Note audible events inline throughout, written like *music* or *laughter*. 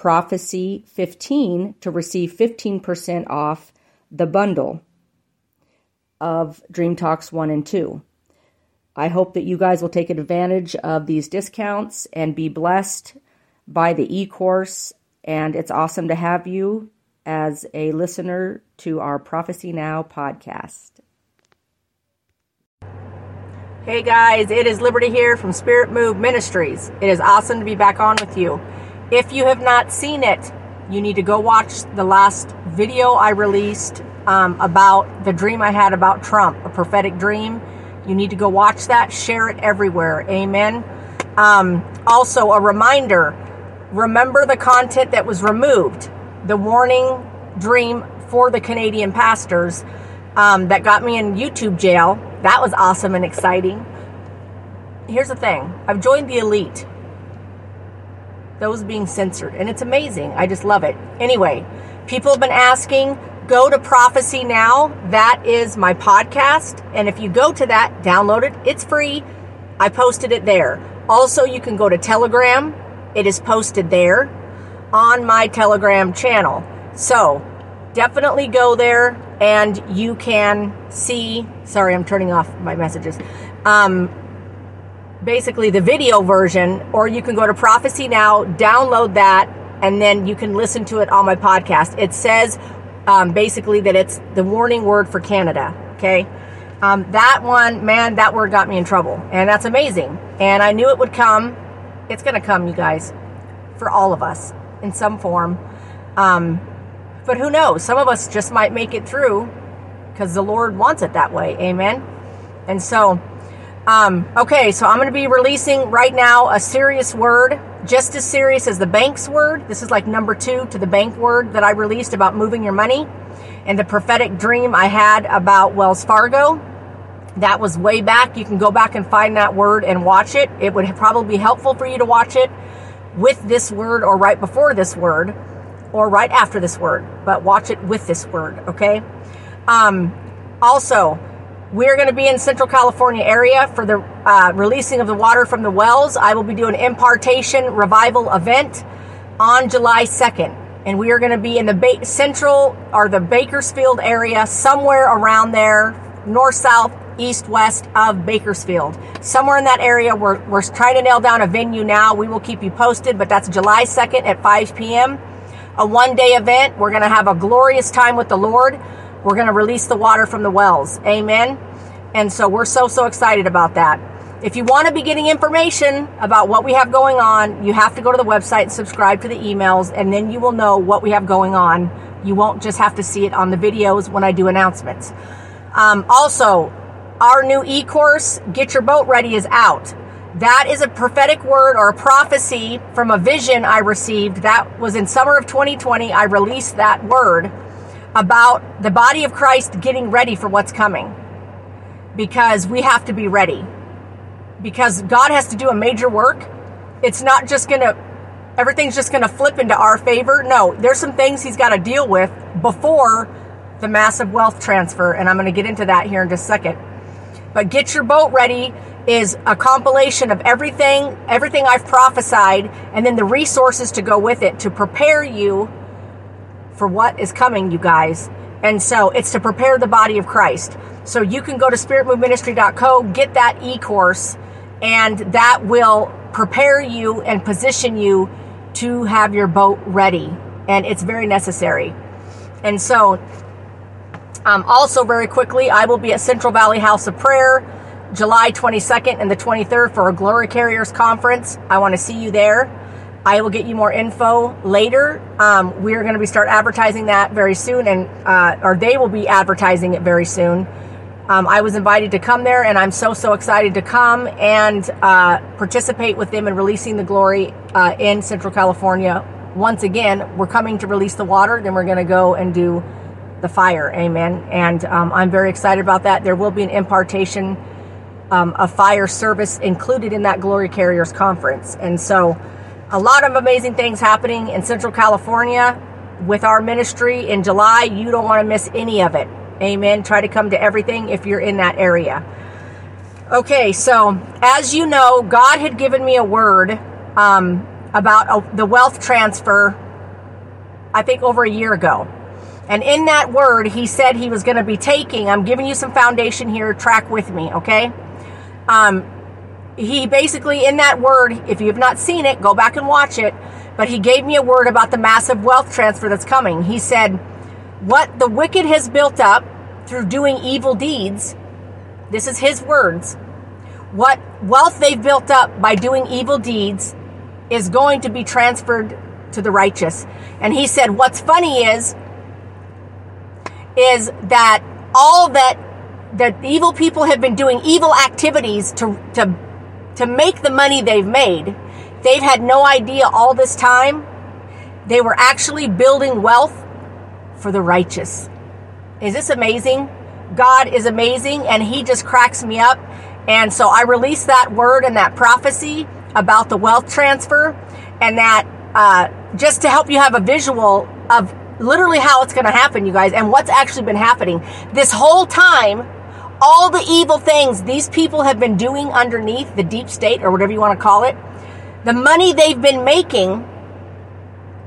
prophecy15 to receive 15% off the bundle of Dream Talks 1 and 2. I hope that you guys will take advantage of these discounts and be blessed by the e course. And it's awesome to have you as a listener to our Prophecy Now podcast. Hey guys, it is Liberty here from Spirit Move Ministries. It is awesome to be back on with you. If you have not seen it, you need to go watch the last video I released um, about the dream I had about Trump, a prophetic dream. You need to go watch that, share it everywhere. Amen. Um, also, a reminder remember the content that was removed, the warning dream for the Canadian pastors um, that got me in YouTube jail. That was awesome and exciting. Here's the thing I've joined the elite, those being censored, and it's amazing. I just love it. Anyway, people have been asking go to Prophecy Now. That is my podcast. And if you go to that, download it. It's free. I posted it there. Also, you can go to Telegram. It is posted there on my Telegram channel. So definitely go there and you can see. Sorry, I'm turning off my messages. Um, basically, the video version, or you can go to Prophecy Now, download that, and then you can listen to it on my podcast. It says um, basically that it's the warning word for Canada. Okay. Um, that one, man, that word got me in trouble. And that's amazing. And I knew it would come. It's going to come, you guys, for all of us in some form. Um, but who knows? Some of us just might make it through because the Lord wants it that way. Amen. And so, um, okay, so I'm going to be releasing right now a serious word just as serious as the bank's word. This is like number two to the bank word that I released about moving your money and the prophetic dream I had about Wells Fargo. That was way back. You can go back and find that word and watch it. It would probably be helpful for you to watch it with this word or right before this word or right after this word, but watch it with this word, okay? Um, also, we're going to be in Central California area for the uh, releasing of the water from the wells. I will be doing impartation revival event on July 2nd. And we are going to be in the ba- central or the Bakersfield area, somewhere around there, north, south, east, west of Bakersfield. Somewhere in that area, we're, we're trying to nail down a venue now. We will keep you posted, but that's July 2nd at 5 p.m. A one day event. We're going to have a glorious time with the Lord. We're going to release the water from the wells. Amen. And so we're so, so excited about that. If you want to be getting information about what we have going on, you have to go to the website and subscribe to the emails, and then you will know what we have going on. You won't just have to see it on the videos when I do announcements. Um, also, our new e course, Get Your Boat Ready, is out. That is a prophetic word or a prophecy from a vision I received. That was in summer of 2020. I released that word about the body of Christ getting ready for what's coming because we have to be ready. Because God has to do a major work. It's not just going to, everything's just going to flip into our favor. No, there's some things He's got to deal with before the massive wealth transfer. And I'm going to get into that here in just a second. But get your boat ready. is a compilation of everything, everything I've prophesied, and then the resources to go with it to prepare you for what is coming, you guys. And so it's to prepare the body of Christ. So you can go to spiritmoveministry.co, get that e course, and that will prepare you and position you to have your boat ready. And it's very necessary. And so, um, also very quickly, I will be at Central Valley House of Prayer July 22nd and the 23rd for a Glory Carriers Conference. I want to see you there. I will get you more info later. Um, we're going to be start advertising that very soon, and uh, or they will be advertising it very soon. Um, I was invited to come there, and I'm so so excited to come and uh, participate with them in releasing the glory uh, in Central California. Once again, we're coming to release the water, then we're going to go and do the fire. Amen. And um, I'm very excited about that. There will be an impartation um, of fire service included in that Glory Carriers conference, and so a lot of amazing things happening in Central California with our ministry in July. You don't want to miss any of it. Amen. Try to come to everything if you're in that area. Okay, so as you know, God had given me a word um, about a, the wealth transfer, I think over a year ago. And in that word, he said he was going to be taking, I'm giving you some foundation here, track with me, okay? Um, he basically, in that word, if you have not seen it, go back and watch it. But he gave me a word about the massive wealth transfer that's coming. He said, What the wicked has built up through doing evil deeds, this is his words. What wealth they've built up by doing evil deeds is going to be transferred to the righteous. And he said, What's funny is, is that all that that evil people have been doing evil activities to to to make the money they've made. They've had no idea all this time. They were actually building wealth for the righteous. Is this amazing? God is amazing and He just cracks me up. And so I release that word and that prophecy about the wealth transfer and that uh, just to help you have a visual of literally how it's going to happen, you guys, and what's actually been happening. This whole time, all the evil things these people have been doing underneath the deep state or whatever you want to call it, the money they've been making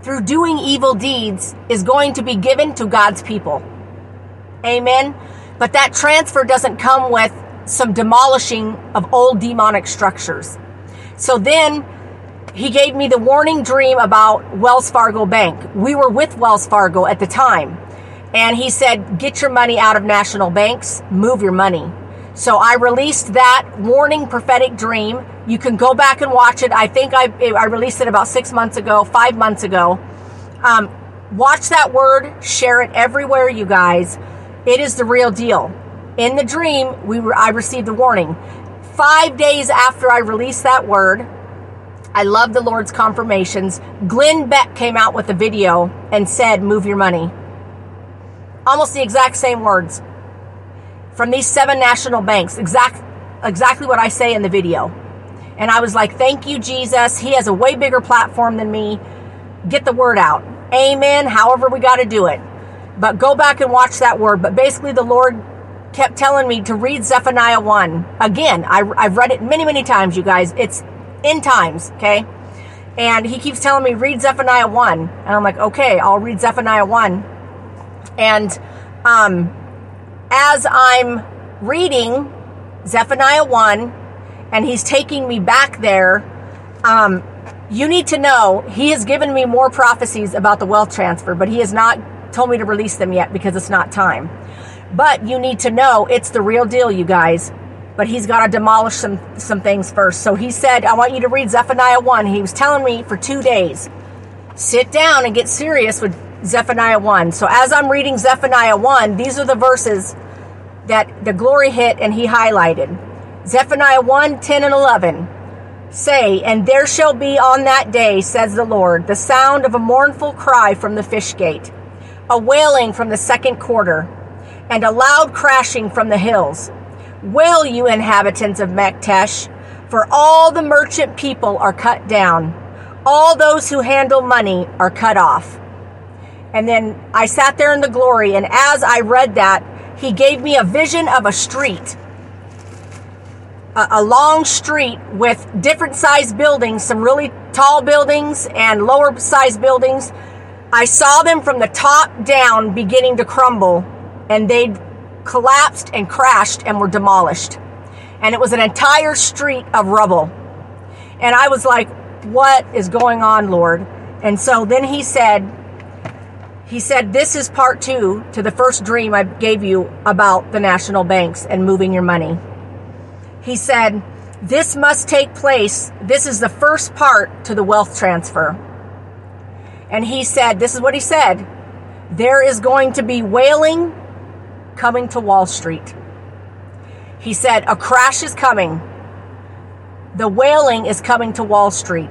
through doing evil deeds is going to be given to God's people. Amen. But that transfer doesn't come with some demolishing of old demonic structures. So then he gave me the warning dream about Wells Fargo Bank. We were with Wells Fargo at the time. And he said, get your money out of national banks, move your money. So I released that warning prophetic dream. You can go back and watch it. I think I, I released it about six months ago, five months ago. Um, watch that word, share it everywhere, you guys. It is the real deal. In the dream, we I received the warning. Five days after I released that word, I love the Lord's confirmations. Glenn Beck came out with a video and said, Move your money. Almost the exact same words from these seven national banks. Exact, exactly what I say in the video. And I was like, thank you, Jesus. He has a way bigger platform than me. Get the word out. Amen. However, we got to do it. But go back and watch that word. But basically, the Lord kept telling me to read Zephaniah 1. Again, I, I've read it many, many times, you guys. It's in times, okay? And he keeps telling me, read Zephaniah 1. And I'm like, okay, I'll read Zephaniah 1. And um, as I'm reading Zephaniah 1, and he's taking me back there, um, you need to know he has given me more prophecies about the wealth transfer, but he has not told me to release them yet because it's not time. But you need to know it's the real deal, you guys. But he's got to demolish some some things first. So he said, "I want you to read Zephaniah 1." He was telling me for 2 days. Sit down and get serious with Zephaniah 1. So as I'm reading Zephaniah 1, these are the verses that the glory hit and he highlighted. Zephaniah 1 10 and 11 say, And there shall be on that day, says the Lord, the sound of a mournful cry from the fish gate, a wailing from the second quarter, and a loud crashing from the hills. Wail, you inhabitants of Maktesh, for all the merchant people are cut down, all those who handle money are cut off. And then I sat there in the glory, and as I read that, he gave me a vision of a street. a, a long street with different sized buildings, some really tall buildings and lower sized buildings. I saw them from the top down beginning to crumble, and they collapsed and crashed and were demolished. And it was an entire street of rubble. And I was like, what is going on, Lord? And so then he said, he said, This is part two to the first dream I gave you about the national banks and moving your money. He said, This must take place. This is the first part to the wealth transfer. And he said, This is what he said there is going to be wailing coming to Wall Street. He said, A crash is coming. The wailing is coming to Wall Street.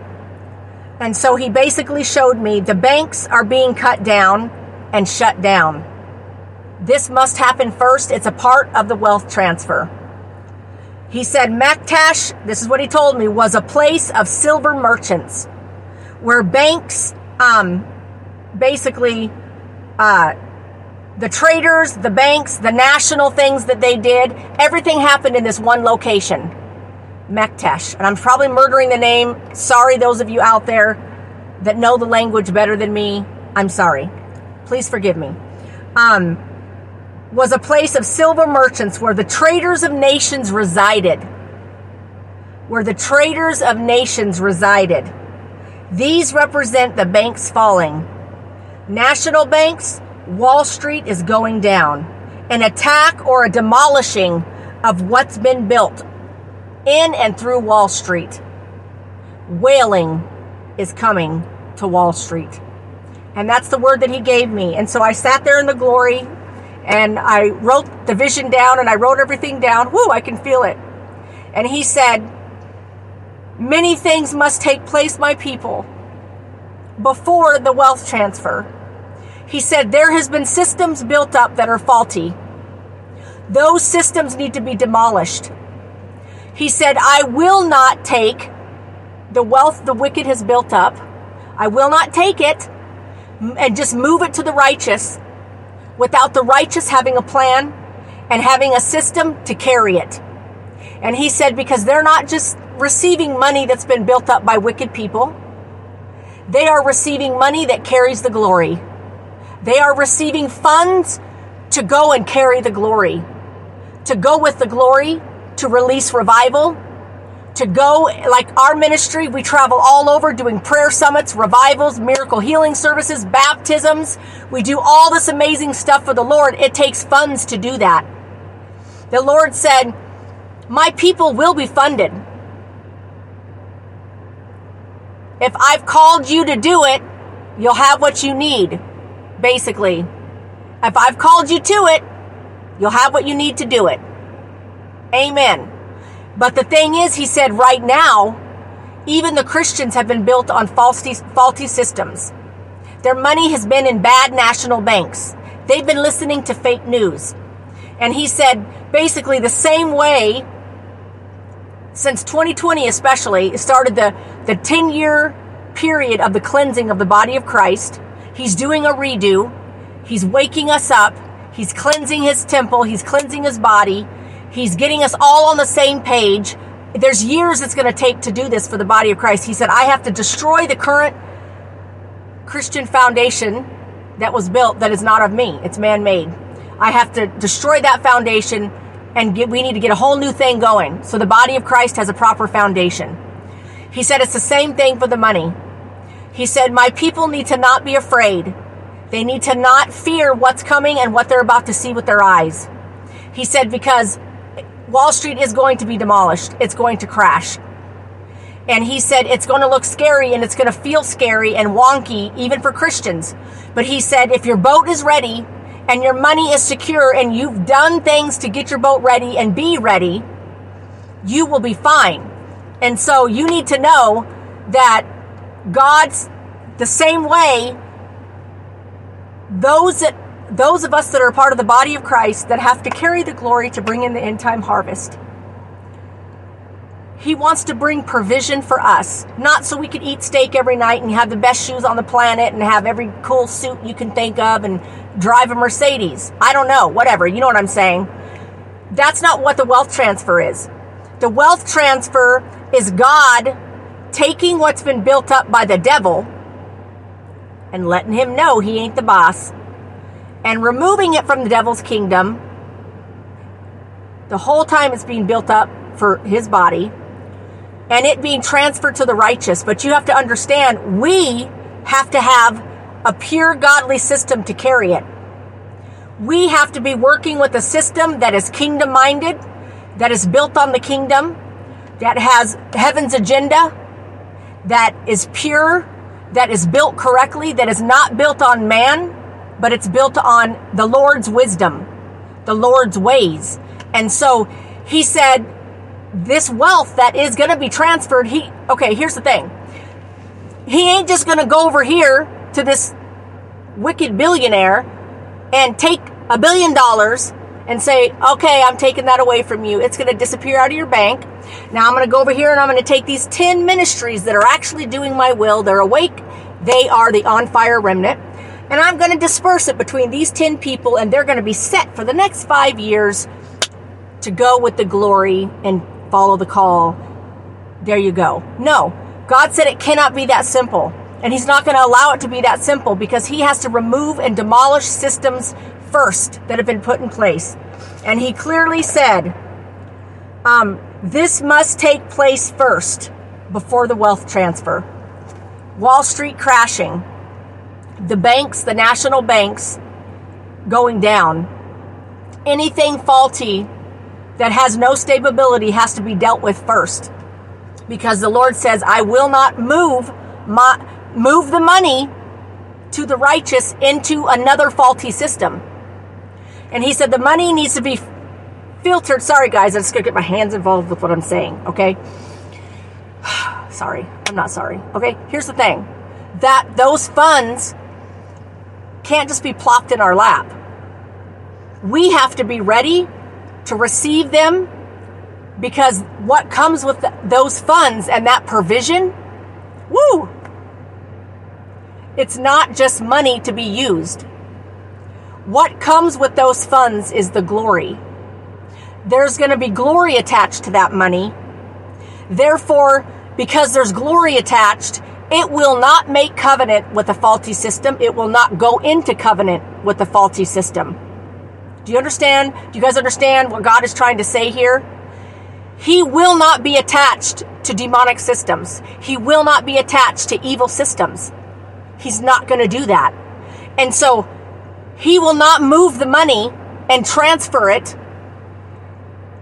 And so he basically showed me the banks are being cut down and shut down. This must happen first. It's a part of the wealth transfer. He said Maktash, this is what he told me, was a place of silver merchants where banks, um, basically, uh, the traders, the banks, the national things that they did, everything happened in this one location, Maktash. And I'm probably murdering the name. Sorry, those of you out there that know the language better than me. I'm sorry. Please forgive me. Um, was a place of silver merchants where the traders of nations resided. Where the traders of nations resided. These represent the banks falling. National banks, Wall Street is going down. An attack or a demolishing of what's been built in and through Wall Street. Wailing is coming to Wall Street. And that's the word that he gave me. And so I sat there in the glory and I wrote the vision down and I wrote everything down. Whoo, I can feel it. And he said, Many things must take place, my people, before the wealth transfer. He said, There has been systems built up that are faulty. Those systems need to be demolished. He said, I will not take the wealth the wicked has built up. I will not take it and just move it to the righteous without the righteous having a plan and having a system to carry it. And he said, because they're not just receiving money that's been built up by wicked people, they are receiving money that carries the glory. They are receiving funds to go and carry the glory, to go with the glory, to release revival, to go like our ministry we travel all over doing prayer summits revivals miracle healing services baptisms. We do all this amazing stuff for the lord. It takes funds to do that. The lord said my people will be funded. If i've called you to do it you'll have what you need basically. If i've called you to it you'll have what you need to do it amen but the thing is, he said, right now, even the Christians have been built on faulty, faulty systems. Their money has been in bad national banks. They've been listening to fake news. And he said, basically, the same way, since 2020 especially, started the, the 10 year period of the cleansing of the body of Christ. He's doing a redo. He's waking us up. He's cleansing his temple. He's cleansing his body. He's getting us all on the same page. There's years it's going to take to do this for the body of Christ. He said, I have to destroy the current Christian foundation that was built that is not of me, it's man made. I have to destroy that foundation and get, we need to get a whole new thing going so the body of Christ has a proper foundation. He said it's the same thing for the money. He said, My people need to not be afraid. They need to not fear what's coming and what they're about to see with their eyes. He said, Because Wall Street is going to be demolished. It's going to crash. And he said it's going to look scary and it's going to feel scary and wonky, even for Christians. But he said if your boat is ready and your money is secure and you've done things to get your boat ready and be ready, you will be fine. And so you need to know that God's the same way those that those of us that are part of the body of Christ that have to carry the glory to bring in the end time harvest. He wants to bring provision for us, not so we could eat steak every night and have the best shoes on the planet and have every cool suit you can think of and drive a Mercedes. I don't know, whatever. You know what I'm saying? That's not what the wealth transfer is. The wealth transfer is God taking what's been built up by the devil and letting him know he ain't the boss and removing it from the devil's kingdom the whole time it's being built up for his body and it being transferred to the righteous. But you have to understand, we have to have a pure godly system to carry it. We have to be working with a system that is kingdom minded, that is built on the kingdom, that has heaven's agenda, that is pure, that is built correctly, that is not built on man, but it's built on the Lord's wisdom, the Lord's ways. And so he said, this wealth that is going to be transferred, he, okay, here's the thing. He ain't just going to go over here to this wicked billionaire and take a billion dollars and say, okay, I'm taking that away from you. It's going to disappear out of your bank. Now I'm going to go over here and I'm going to take these 10 ministries that are actually doing my will. They're awake. They are the on fire remnant. And I'm going to disperse it between these 10 people and they're going to be set for the next five years to go with the glory and follow the call. There you go. No, God said it cannot be that simple. And He's not going to allow it to be that simple because He has to remove and demolish systems first that have been put in place. And He clearly said, um, this must take place first before the wealth transfer. Wall Street crashing, the banks, the national banks going down, anything faulty that has no stability has to be dealt with first. Because the Lord says, I will not move my, move the money to the righteous into another faulty system. And he said the money needs to be filtered. Sorry, guys, I'm just to get my hands involved with what I'm saying, okay? *sighs* sorry, I'm not sorry. Okay, here's the thing that those funds can't just be plopped in our lap. We have to be ready to receive them because what comes with those funds and that provision, woo, it's not just money to be used. What comes with those funds is the glory. There's going to be glory attached to that money. Therefore, because there's glory attached, it will not make covenant with a faulty system. It will not go into covenant with a faulty system. Do you understand? Do you guys understand what God is trying to say here? He will not be attached to demonic systems. He will not be attached to evil systems. He's not going to do that. And so he will not move the money and transfer it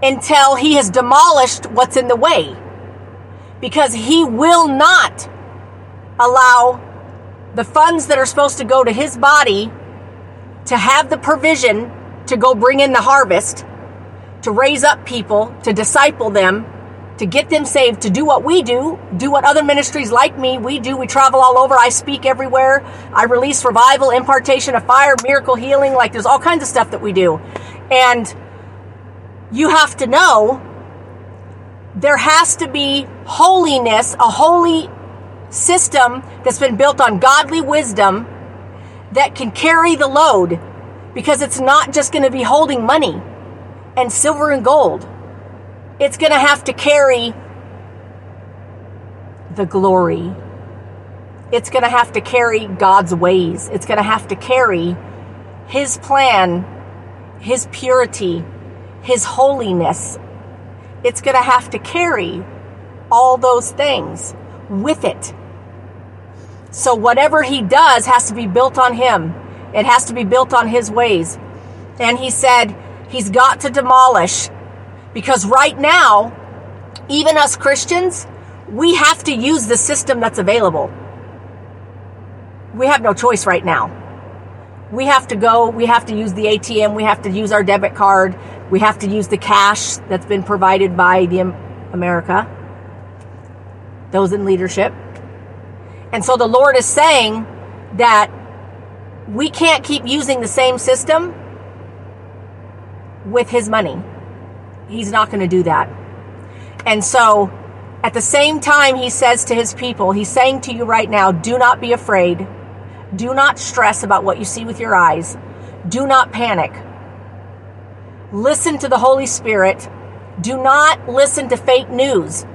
until he has demolished what's in the way. Because he will not allow the funds that are supposed to go to his body to have the provision to go bring in the harvest, to raise up people, to disciple them, to get them saved, to do what we do, do what other ministries like me we do. We travel all over. I speak everywhere. I release revival, impartation of fire, miracle healing. Like there's all kinds of stuff that we do. And you have to know there has to be holiness, a holy system that's been built on godly wisdom that can carry the load because it's not just going to be holding money and silver and gold. It's going to have to carry the glory. It's going to have to carry God's ways. It's going to have to carry His plan, His purity, His holiness. It's going to have to carry all those things with it. So, whatever He does has to be built on Him. It has to be built on his ways. And he said he's got to demolish because right now, even us Christians, we have to use the system that's available. We have no choice right now. We have to go, we have to use the ATM, we have to use our debit card, we have to use the cash that's been provided by the America, those in leadership. And so the Lord is saying that we can't keep using the same system with his money. He's not going to do that. And so, at the same time, he says to his people, he's saying to you right now, do not be afraid. Do not stress about what you see with your eyes. Do not panic. Listen to the Holy Spirit. Do not listen to fake news.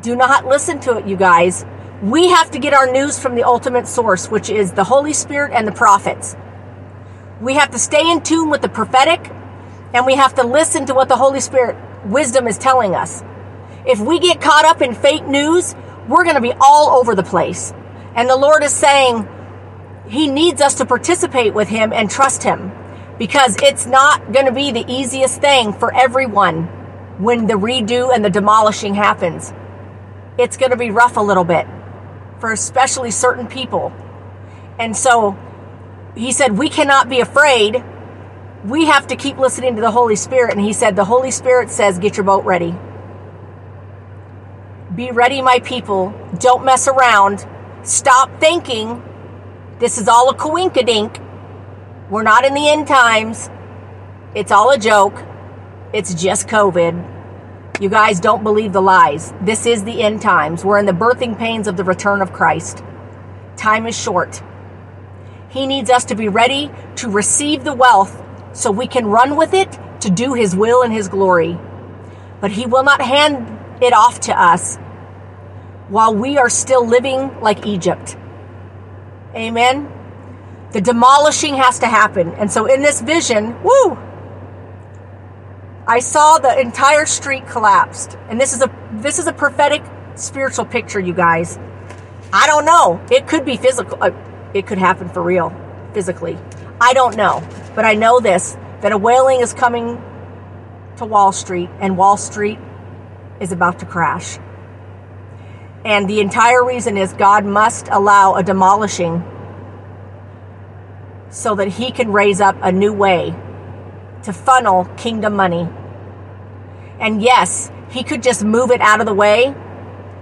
Do not listen to it, you guys. We have to get our news from the ultimate source, which is the Holy Spirit and the prophets. We have to stay in tune with the prophetic and we have to listen to what the Holy Spirit wisdom is telling us. If we get caught up in fake news, we're going to be all over the place. And the Lord is saying He needs us to participate with Him and trust Him because it's not going to be the easiest thing for everyone when the redo and the demolishing happens. It's going to be rough a little bit for especially certain people. And so he said, We cannot be afraid. We have to keep listening to the Holy Spirit. And he said, The Holy Spirit says, Get your boat ready. Be ready, my people. Don't mess around. Stop thinking this is all a coinkadink. We're not in the end times. It's all a joke. It's just COVID. You guys don't believe the lies. This is the end times. We're in the birthing pains of the return of Christ. Time is short. He needs us to be ready to receive the wealth so we can run with it to do His will and His glory. But He will not hand it off to us while we are still living like Egypt. Amen. The demolishing has to happen. And so in this vision, woo, I saw the entire street collapsed. And this is a this is a prophetic spiritual picture, you guys. I don't know. It could be physical. Uh, it could happen for real, physically. I don't know. But I know this that a wailing is coming to Wall Street and Wall Street is about to crash. And the entire reason is God must allow a demolishing so that he can raise up a new way to funnel kingdom money. And yes, he could just move it out of the way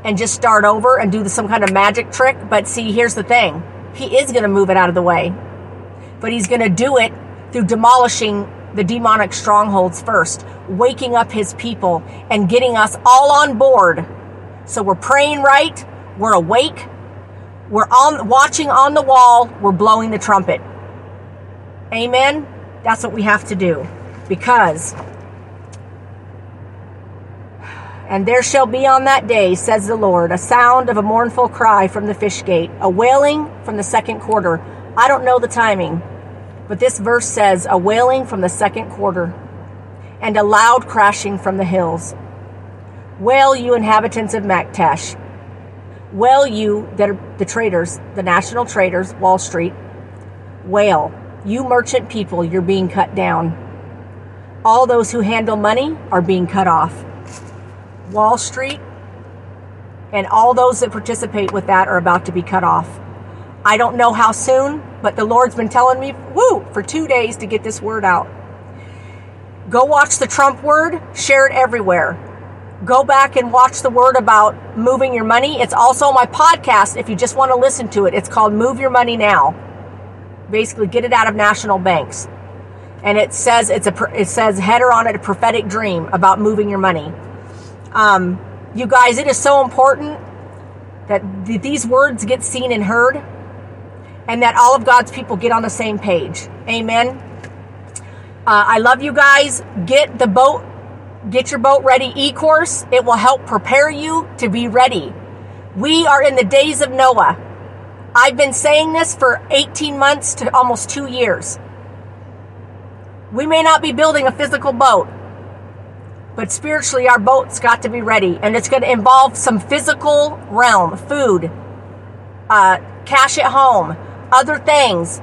and just start over and do some kind of magic trick. But see, here's the thing he is going to move it out of the way, but he's going to do it through demolishing the demonic strongholds first, waking up his people and getting us all on board. So we're praying right, we're awake, we're on watching on the wall, we're blowing the trumpet. Amen. That's what we have to do because and there shall be on that day, says the Lord, a sound of a mournful cry from the fish gate, a wailing from the second quarter. I don't know the timing, but this verse says a wailing from the second quarter and a loud crashing from the hills. Wail, you inhabitants of Maktesh. Wail, you that are the traders, the national traders, Wall Street. Wail, you merchant people, you're being cut down. All those who handle money are being cut off. Wall Street and all those that participate with that are about to be cut off. I don't know how soon, but the Lord's been telling me, woo, for two days to get this word out. Go watch the Trump word, share it everywhere. Go back and watch the word about moving your money. It's also my podcast if you just want to listen to it. It's called Move Your Money Now. Basically, get it out of national banks. And it says it's a it says header on it a prophetic dream about moving your money. Um, you guys, it is so important that th- these words get seen and heard, and that all of God's people get on the same page. Amen. Uh, I love you guys. Get the boat Get your boat ready e course. It will help prepare you to be ready. We are in the days of Noah. I've been saying this for 18 months to almost two years. We may not be building a physical boat, but spiritually, our boat's got to be ready. And it's going to involve some physical realm, food, uh, cash at home, other things